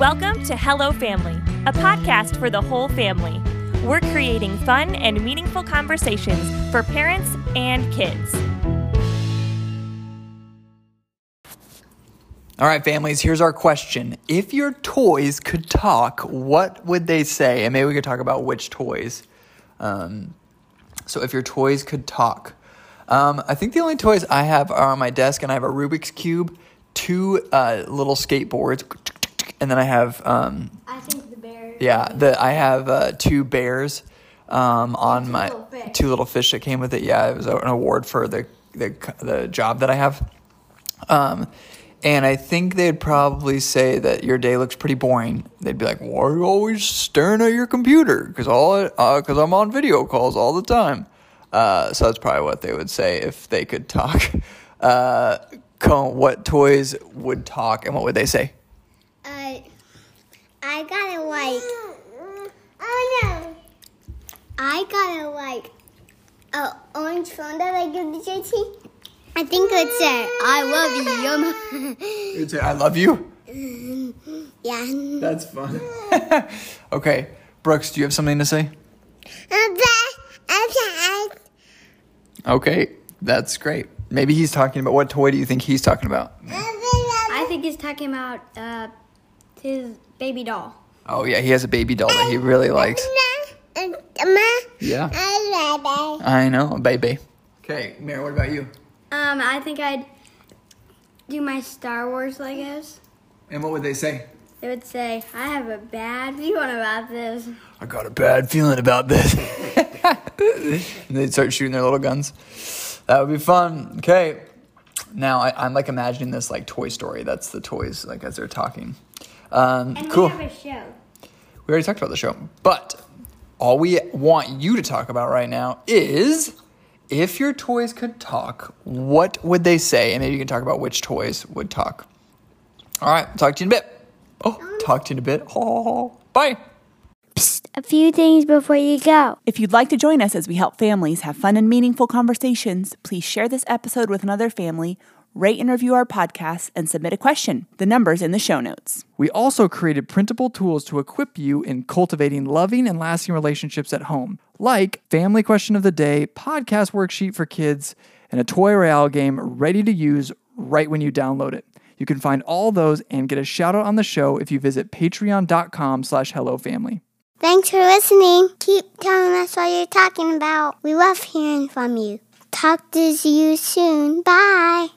Welcome to Hello Family, a podcast for the whole family. We're creating fun and meaningful conversations for parents and kids. All right, families, here's our question. If your toys could talk, what would they say? And maybe we could talk about which toys. Um, so, if your toys could talk, um, I think the only toys I have are on my desk, and I have a Rubik's Cube, two uh, little skateboards, and then I have um, I think the yeah, the I have uh, two bears um, on two my little two little fish that came with it. Yeah, it was an award for the the the job that I have. Um, and I think they'd probably say that your day looks pretty boring. They'd be like, "Why are you always staring at your computer?" Because all because I'm on video calls all the time. Uh, so that's probably what they would say if they could talk. Uh, what toys would talk and what would they say? Uh, I got it like. Oh no! I got it like a orange phone that I give to JT. I think it said "I love you." It would say, "I love you." yeah. That's fun. okay, Brooks, do you have something to say? Okay, Okay. that's great. Maybe he's talking about what toy do you think he's talking about? I think he's talking about uh, his baby doll. Oh yeah, he has a baby doll that he really likes. Yeah, I know, a baby. Okay, Mary, what about you? Um, I think I'd do my Star Wars Legos. And what would they say? They would say, "I have a bad feeling about this." I got a bad feeling about this. and they'd start shooting their little guns. That would be fun. Okay. Now I, I'm like imagining this like Toy Story. That's the toys like as they're talking. Um, And cool. we have a show. We already talked about the show, but all we want you to talk about right now is if your toys could talk, what would they say? And maybe you can talk about which toys would talk. All right, talk to you in a bit. Oh, talk to you in a bit. Oh, bye. Psst, A few things before you go. If you'd like to join us as we help families have fun and meaningful conversations, please share this episode with another family, rate and review our podcast, and submit a question. The number's in the show notes. We also created printable tools to equip you in cultivating loving and lasting relationships at home, like Family Question of the Day, podcast worksheet for kids, and a Toy Royale game ready to use right when you download it. You can find all those and get a shout out on the show if you visit patreon.com slash hellofamily. Thanks for listening. Keep telling us what you're talking about. We love hearing from you. Talk to you soon. Bye.